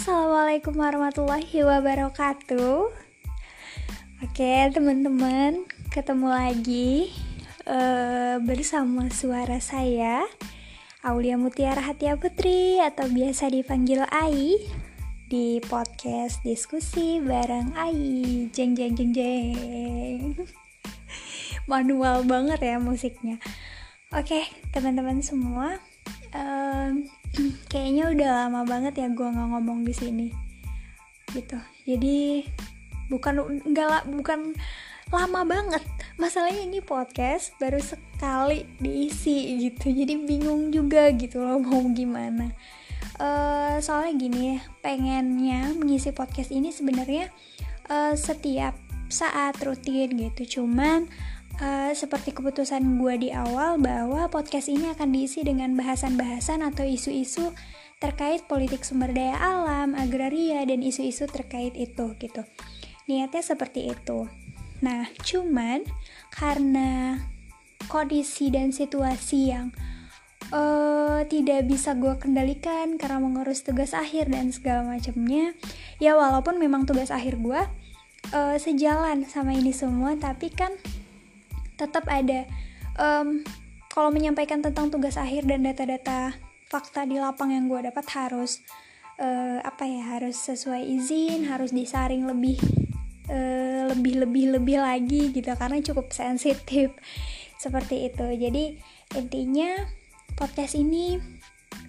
Assalamualaikum warahmatullahi wabarakatuh. Oke, teman-teman, ketemu lagi uh, bersama suara saya, Aulia Mutiara Hatia Putri atau biasa dipanggil Ai di podcast diskusi bareng Ai. Jeng jeng jeng jeng. Manual banget ya musiknya. Oke, teman-teman semua, um, kayaknya udah lama banget ya gue nggak ngomong di sini. Gitu. Jadi bukan enggak bukan lama banget. Masalahnya ini podcast baru sekali diisi gitu. Jadi bingung juga gitu loh mau gimana. Uh, soalnya gini ya pengennya mengisi podcast ini sebenarnya uh, setiap saat rutin gitu. Cuman uh, seperti keputusan gue di awal bahwa podcast ini akan diisi dengan bahasan-bahasan atau isu-isu terkait politik sumber daya alam, agraria, dan isu-isu terkait itu gitu. Niatnya seperti itu. Nah, cuman karena kondisi dan situasi yang uh, tidak bisa gue kendalikan karena mengurus tugas akhir dan segala macamnya, ya walaupun memang tugas akhir gue uh, sejalan sama ini semua, tapi kan tetap ada. Um, kalau menyampaikan tentang tugas akhir dan data-data fakta di lapang yang gue dapat harus uh, apa ya harus sesuai izin harus disaring lebih uh, lebih lebih lebih lagi gitu karena cukup sensitif seperti itu. Jadi intinya podcast ini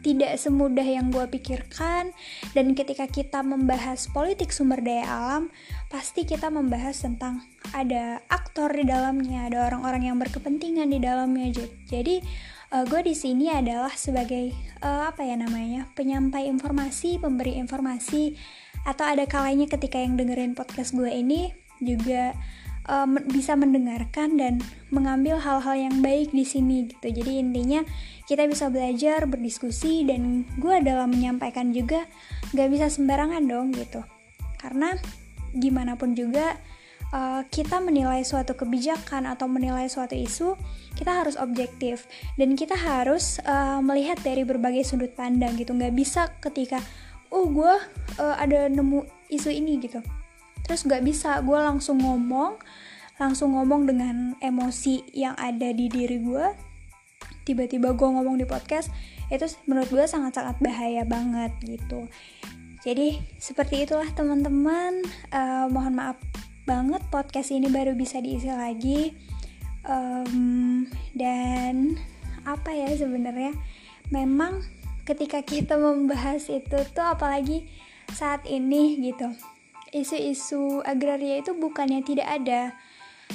tidak semudah yang gue pikirkan. Dan ketika kita membahas politik sumber daya alam pasti kita membahas tentang ada aktor di dalamnya ada orang-orang yang berkepentingan di dalamnya. Jadi uh, gue di sini adalah sebagai uh, apa ya namanya penyampai informasi pemberi informasi atau ada kalanya ketika yang dengerin podcast gue ini juga uh, bisa mendengarkan dan mengambil hal-hal yang baik di sini gitu. Jadi intinya kita bisa belajar, berdiskusi dan gue dalam menyampaikan juga gak bisa sembarangan dong gitu. Karena gimana pun juga uh, kita menilai suatu kebijakan atau menilai suatu isu kita harus objektif dan kita harus uh, melihat dari berbagai sudut pandang gitu nggak bisa ketika oh gue uh, ada nemu isu ini gitu terus nggak bisa gue langsung ngomong langsung ngomong dengan emosi yang ada di diri gue tiba-tiba gue ngomong di podcast itu menurut gue sangat-sangat bahaya banget gitu. Jadi seperti itulah teman-teman. Uh, mohon maaf banget podcast ini baru bisa diisi lagi. Um, dan apa ya sebenarnya? Memang ketika kita membahas itu tuh apalagi saat ini gitu isu-isu agraria itu bukannya tidak ada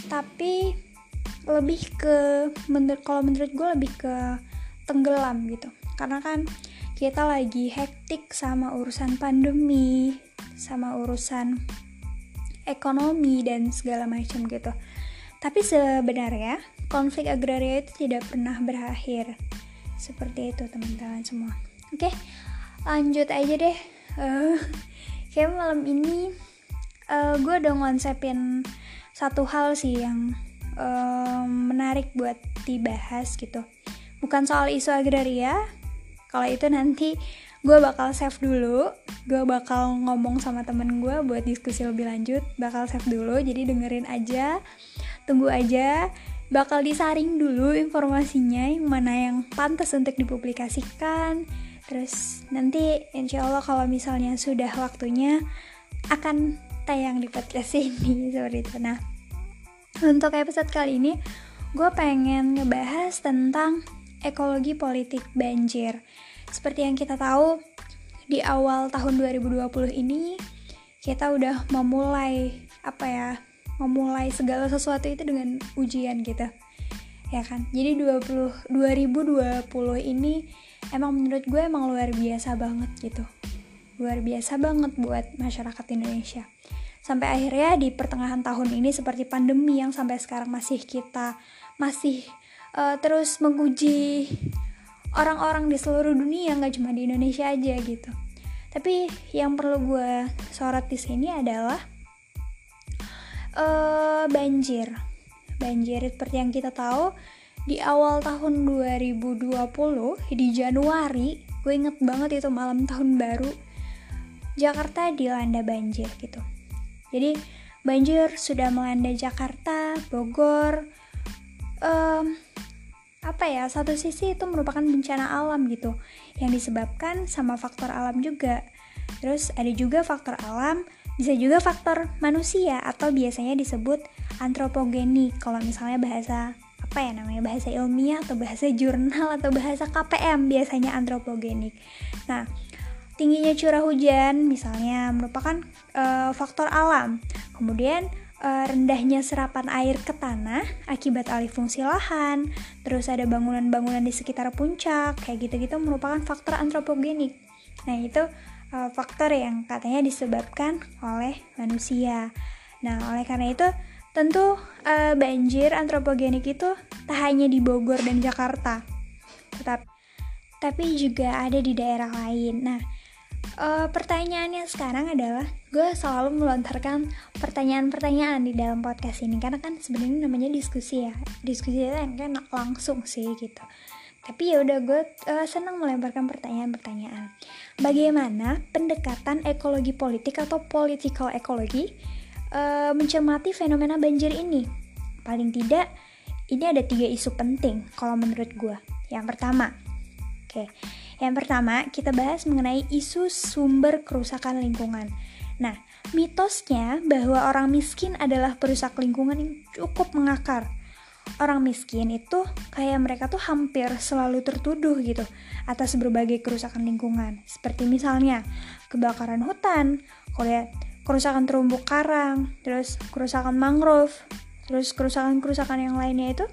tapi lebih ke menur kalau menurut gue lebih ke tenggelam gitu. Karena kan kita lagi hektik sama urusan pandemi sama urusan ekonomi dan segala macam gitu. Tapi sebenarnya konflik agraria itu tidak pernah berakhir. Seperti itu teman-teman semua. Oke lanjut aja deh. Uh, kayak malam ini uh, gue udah ngonsepin satu hal sih yang um, menarik buat dibahas gitu. Bukan soal isu agraria kalau itu nanti gue bakal save dulu gue bakal ngomong sama temen gue buat diskusi lebih lanjut bakal save dulu jadi dengerin aja tunggu aja. Bakal disaring dulu informasinya yang mana yang pantas untuk dipublikasikan terus nanti insya Allah kalau misalnya sudah waktunya akan tayang di podcast ini seperti itu nah untuk episode kali ini, gue pengen ngebahas tentang ekologi politik banjir. Seperti yang kita tahu, di awal tahun 2020 ini kita udah memulai apa ya, memulai segala sesuatu itu dengan ujian gitu. Ya kan? Jadi 20 2020 ini emang menurut gue emang luar biasa banget gitu. Luar biasa banget buat masyarakat Indonesia. Sampai akhirnya di pertengahan tahun ini seperti pandemi yang sampai sekarang masih kita masih uh, terus menguji orang-orang di seluruh dunia nggak cuma di Indonesia aja gitu. Tapi yang perlu gue sorot di sini adalah uh, banjir. Banjir seperti yang kita tahu di awal tahun 2020 di Januari gue inget banget itu malam tahun baru Jakarta dilanda banjir gitu. Jadi banjir sudah melanda Jakarta, Bogor. Um, apa ya? Satu sisi itu merupakan bencana alam gitu, yang disebabkan sama faktor alam juga. Terus ada juga faktor alam, bisa juga faktor manusia atau biasanya disebut antropogenik kalau misalnya bahasa apa ya namanya bahasa ilmiah atau bahasa jurnal atau bahasa KPM biasanya antropogenik. Nah, tingginya curah hujan misalnya merupakan uh, faktor alam. Kemudian uh, rendahnya serapan air ke tanah akibat alih fungsi lahan, terus ada bangunan-bangunan di sekitar puncak, kayak gitu-gitu merupakan faktor antropogenik. Nah, itu uh, faktor yang katanya disebabkan oleh manusia. Nah, oleh karena itu tentu uh, banjir antropogenik itu tak hanya di Bogor dan Jakarta, tetapi tapi juga ada di daerah lain. Nah, uh, pertanyaannya sekarang adalah gue selalu melontarkan pertanyaan-pertanyaan di dalam podcast ini karena kan sebenarnya namanya diskusi ya. Diskusi itu kan langsung sih gitu. Tapi ya udah gue uh, senang melemparkan pertanyaan-pertanyaan. Bagaimana pendekatan ekologi politik atau political ekologi uh, mencermati fenomena banjir ini paling tidak ini ada tiga isu penting kalau menurut gue yang pertama oke okay, yang pertama, kita bahas mengenai isu sumber kerusakan lingkungan. Nah, mitosnya bahwa orang miskin adalah perusak lingkungan yang cukup mengakar. Orang miskin itu kayak mereka tuh hampir selalu tertuduh gitu atas berbagai kerusakan lingkungan. Seperti misalnya kebakaran hutan, kerusakan terumbu karang, terus kerusakan mangrove, terus kerusakan-kerusakan yang lainnya itu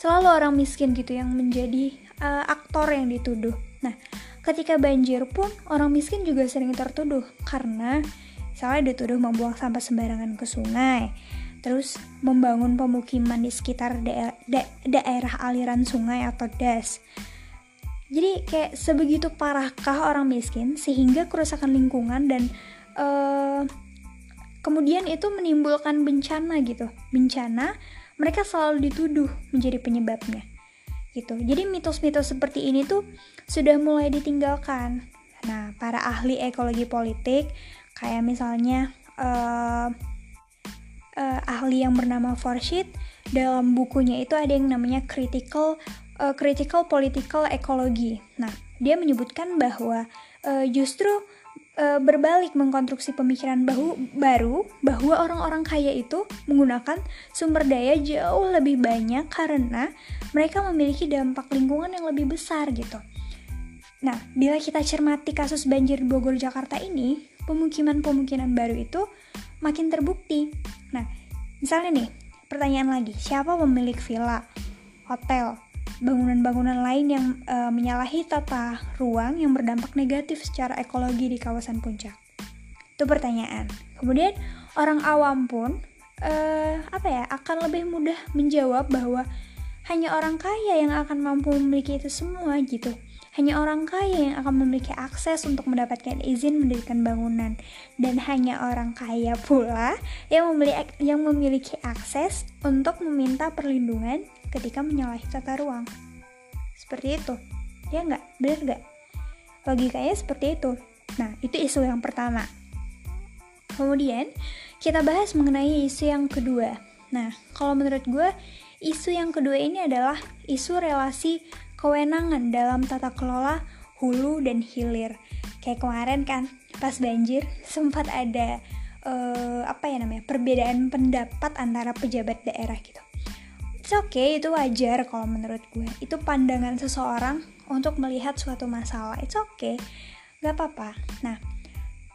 selalu orang miskin gitu yang menjadi uh, aktor yang dituduh. Nah, ketika banjir pun orang miskin juga sering tertuduh karena misalnya dituduh membuang sampah sembarangan ke sungai, terus membangun pemukiman di sekitar daerah, da daerah aliran sungai atau das. Jadi kayak sebegitu parahkah orang miskin sehingga kerusakan lingkungan dan uh, kemudian itu menimbulkan bencana gitu. Bencana mereka selalu dituduh menjadi penyebabnya gitu. Jadi mitos-mitos seperti ini tuh sudah mulai ditinggalkan. Nah, para ahli ekologi politik kayak misalnya uh, uh, ahli yang bernama Forsyth dalam bukunya itu ada yang namanya critical uh, critical political ecology. Nah, dia menyebutkan bahwa uh, justru uh, berbalik mengkonstruksi pemikiran bahu, baru bahwa orang-orang kaya itu menggunakan sumber daya jauh lebih banyak karena mereka memiliki dampak lingkungan yang lebih besar gitu. Nah, bila kita cermati kasus banjir di Bogor Jakarta ini, pemukiman-pemukiman baru itu makin terbukti. Nah, misalnya nih, pertanyaan lagi, siapa pemilik villa, hotel, bangunan-bangunan lain yang e, menyalahi tata ruang yang berdampak negatif secara ekologi di kawasan puncak? Itu pertanyaan. Kemudian orang awam pun e, apa ya akan lebih mudah menjawab bahwa hanya orang kaya yang akan mampu memiliki itu semua gitu. Hanya orang kaya yang akan memiliki akses untuk mendapatkan izin mendirikan bangunan dan hanya orang kaya pula yang memiliki yang memiliki akses untuk meminta perlindungan ketika menyalahi tata ruang. Seperti itu. Ya nggak? Bener nggak? Logikanya seperti itu. Nah, itu isu yang pertama. Kemudian, kita bahas mengenai isu yang kedua. Nah, kalau menurut gue, isu yang kedua ini adalah isu relasi kewenangan dalam tata kelola hulu dan hilir. Kayak kemarin kan, pas banjir sempat ada uh, apa ya namanya perbedaan pendapat antara pejabat daerah gitu it's okay itu wajar kalau menurut gue. Itu pandangan seseorang untuk melihat suatu masalah. It's okay. Gak apa-apa. Nah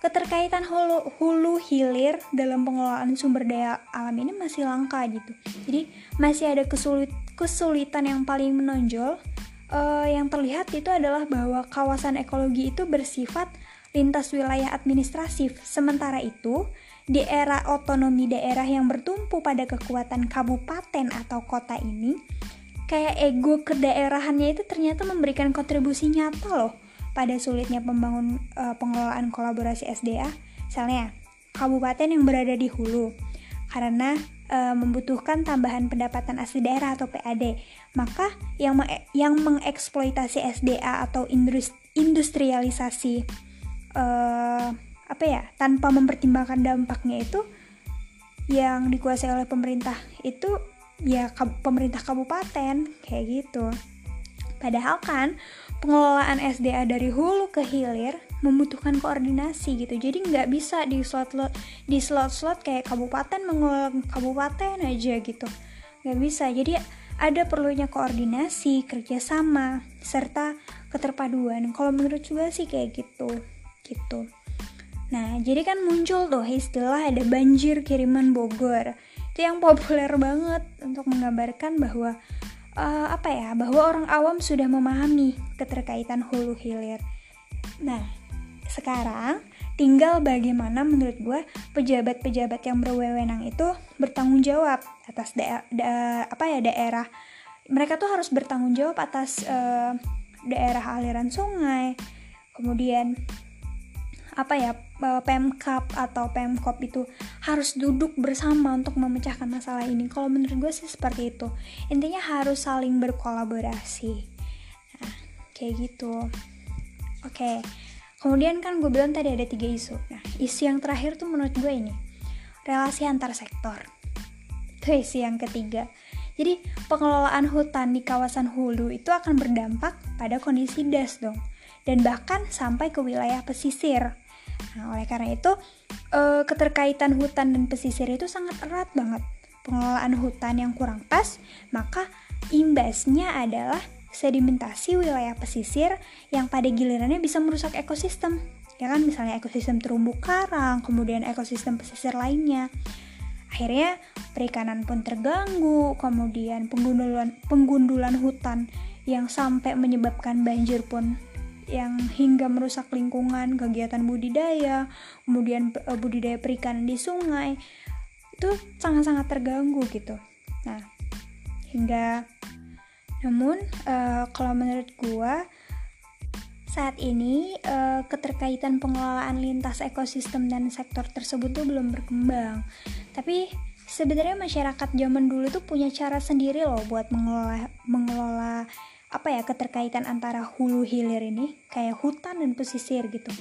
keterkaitan hulu, hulu hilir dalam pengelolaan sumber daya alam ini masih langka gitu. Jadi masih ada kesulit, kesulitan yang paling menonjol uh, yang terlihat itu adalah bahwa kawasan ekologi itu bersifat lintas wilayah administratif sementara itu di era otonomi daerah yang bertumpu pada kekuatan kabupaten atau kota ini, kayak ego kedaerahannya itu ternyata memberikan kontribusi nyata loh pada sulitnya pembangun uh, pengelolaan kolaborasi SDA. Misalnya, kabupaten yang berada di hulu karena uh, membutuhkan tambahan pendapatan asli daerah atau PAD, maka yang me yang mengeksploitasi SDA atau industrialisasi uh, apa ya tanpa mempertimbangkan dampaknya itu yang dikuasai oleh pemerintah itu ya pemerintah kabupaten kayak gitu. Padahal kan pengelolaan SDA dari hulu ke hilir membutuhkan koordinasi gitu. Jadi nggak bisa di slot di slot slot kayak kabupaten mengelola kabupaten aja gitu. Nggak bisa. Jadi ada perlunya koordinasi kerjasama serta keterpaduan. Kalau menurut juga sih kayak gitu. Gitu Nah, jadi kan muncul tuh istilah ada banjir kiriman Bogor. Itu yang populer banget untuk menggambarkan bahwa uh, apa ya, bahwa orang awam sudah memahami keterkaitan hulu hilir. Nah, sekarang tinggal bagaimana menurut gue pejabat-pejabat yang berwenang itu bertanggung jawab atas da, da apa ya daerah mereka tuh harus bertanggung jawab atas uh, daerah aliran sungai kemudian apa ya eh, pemkap atau pemkop itu harus duduk bersama untuk memecahkan masalah ini. Kalau menurut gue sih seperti itu. Intinya harus saling berkolaborasi. Nah kayak gitu. Oke. Kemudian kan gue bilang tadi ada tiga isu. Nah isu yang terakhir tuh menurut gue ini. Relasi antar sektor. Itu isu yang ketiga. Jadi pengelolaan hutan di kawasan hulu itu akan berdampak pada kondisi das dong dan bahkan sampai ke wilayah pesisir. Nah, oleh karena itu, eh, keterkaitan hutan dan pesisir itu sangat erat banget. Pengelolaan hutan yang kurang pas, maka imbasnya adalah sedimentasi wilayah pesisir yang pada gilirannya bisa merusak ekosistem. Ya kan, misalnya ekosistem terumbu karang, kemudian ekosistem pesisir lainnya. Akhirnya perikanan pun terganggu, kemudian penggundulan, penggundulan hutan yang sampai menyebabkan banjir pun yang hingga merusak lingkungan, kegiatan budidaya, kemudian eh, budidaya perikanan di sungai itu sangat-sangat terganggu gitu. Nah, hingga namun uh, kalau menurut gua saat ini uh, keterkaitan pengelolaan lintas ekosistem dan sektor tersebut tuh belum berkembang. Tapi sebenarnya masyarakat zaman dulu tuh punya cara sendiri loh buat mengelola mengelola apa ya keterkaitan antara hulu hilir ini kayak hutan dan pesisir gitu.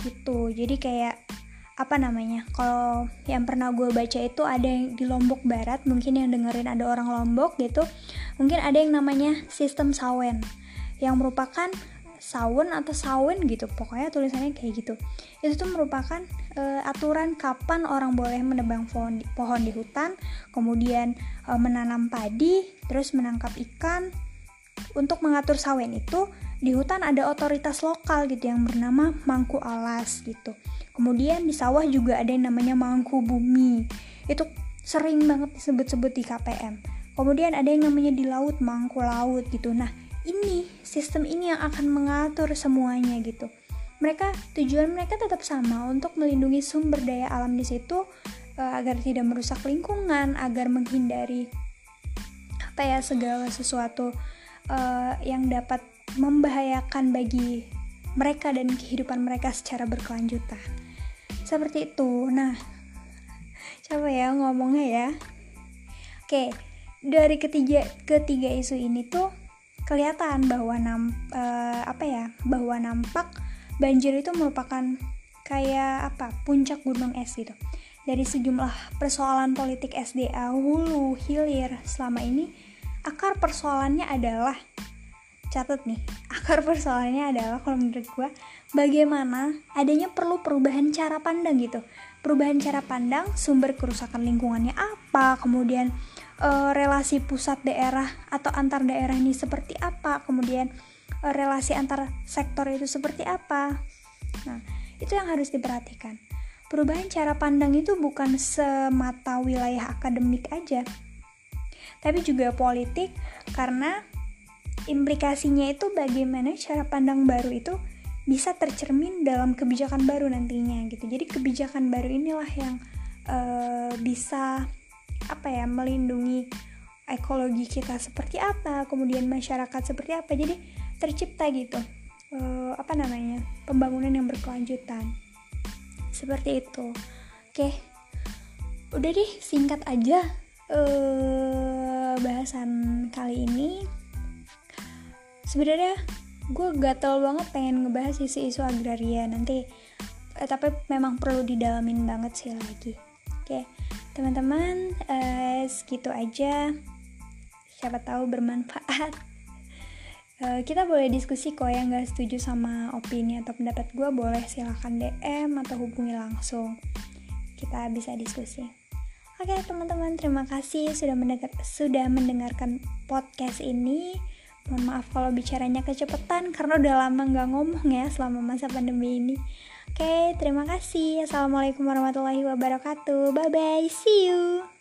Gitu. Jadi kayak apa namanya kalau yang pernah gue baca itu ada yang di Lombok Barat mungkin yang dengerin ada orang Lombok gitu mungkin ada yang namanya sistem sawen yang merupakan sawen atau sawen gitu pokoknya tulisannya kayak gitu. Itu tuh merupakan uh, aturan kapan orang boleh menebang pohon di, pohon di hutan kemudian uh, menanam padi terus menangkap ikan untuk mengatur sawen itu di hutan ada otoritas lokal gitu yang bernama Mangku Alas gitu. Kemudian di sawah juga ada yang namanya Mangku Bumi. Itu sering banget disebut-sebut di KPM. Kemudian ada yang namanya di laut Mangku Laut gitu. Nah, ini sistem ini yang akan mengatur semuanya gitu. Mereka tujuan mereka tetap sama untuk melindungi sumber daya alam di situ uh, agar tidak merusak lingkungan, agar menghindari apa ya segala sesuatu uh, yang dapat membahayakan bagi mereka dan kehidupan mereka secara berkelanjutan. Seperti itu. Nah, coba ya ngomongnya ya. Oke, dari ketiga ketiga isu ini tuh kelihatan bahwa nam uh, apa ya bahwa nampak banjir itu merupakan kayak apa puncak gunung es gitu dari sejumlah persoalan politik SDA hulu hilir selama ini akar persoalannya adalah catat nih akar persoalannya adalah kalau menurut gue bagaimana adanya perlu perubahan cara pandang gitu. Perubahan cara pandang sumber kerusakan lingkungannya apa kemudian e, relasi pusat daerah atau antar daerah ini seperti apa kemudian e, relasi antar sektor itu seperti apa. Nah itu yang harus diperhatikan. Perubahan cara pandang itu bukan semata wilayah akademik aja tapi juga politik karena implikasinya itu bagaimana cara pandang baru itu bisa tercermin dalam kebijakan baru nantinya gitu. Jadi kebijakan baru inilah yang uh, bisa apa ya melindungi ekologi kita seperti apa kemudian masyarakat seperti apa. Jadi tercipta gitu uh, apa namanya pembangunan yang berkelanjutan. Seperti itu. Oke. Udah deh singkat aja uh, bahasan kali ini sebenarnya gue gatel banget pengen ngebahas isu-isu agraria nanti. Eh, tapi memang perlu didalamin banget sih lagi. Oke teman-teman eh, segitu aja. Siapa tahu bermanfaat. Uh, kita boleh diskusi kok yang gak setuju sama opini atau pendapat gue boleh silahkan DM atau hubungi langsung. Kita bisa diskusi Oke teman-teman terima kasih sudah mendengar sudah mendengarkan podcast ini. Mohon maaf kalau bicaranya kecepatan karena udah lama nggak ngomong ya selama masa pandemi ini. Oke terima kasih. Assalamualaikum warahmatullahi wabarakatuh. Bye bye see you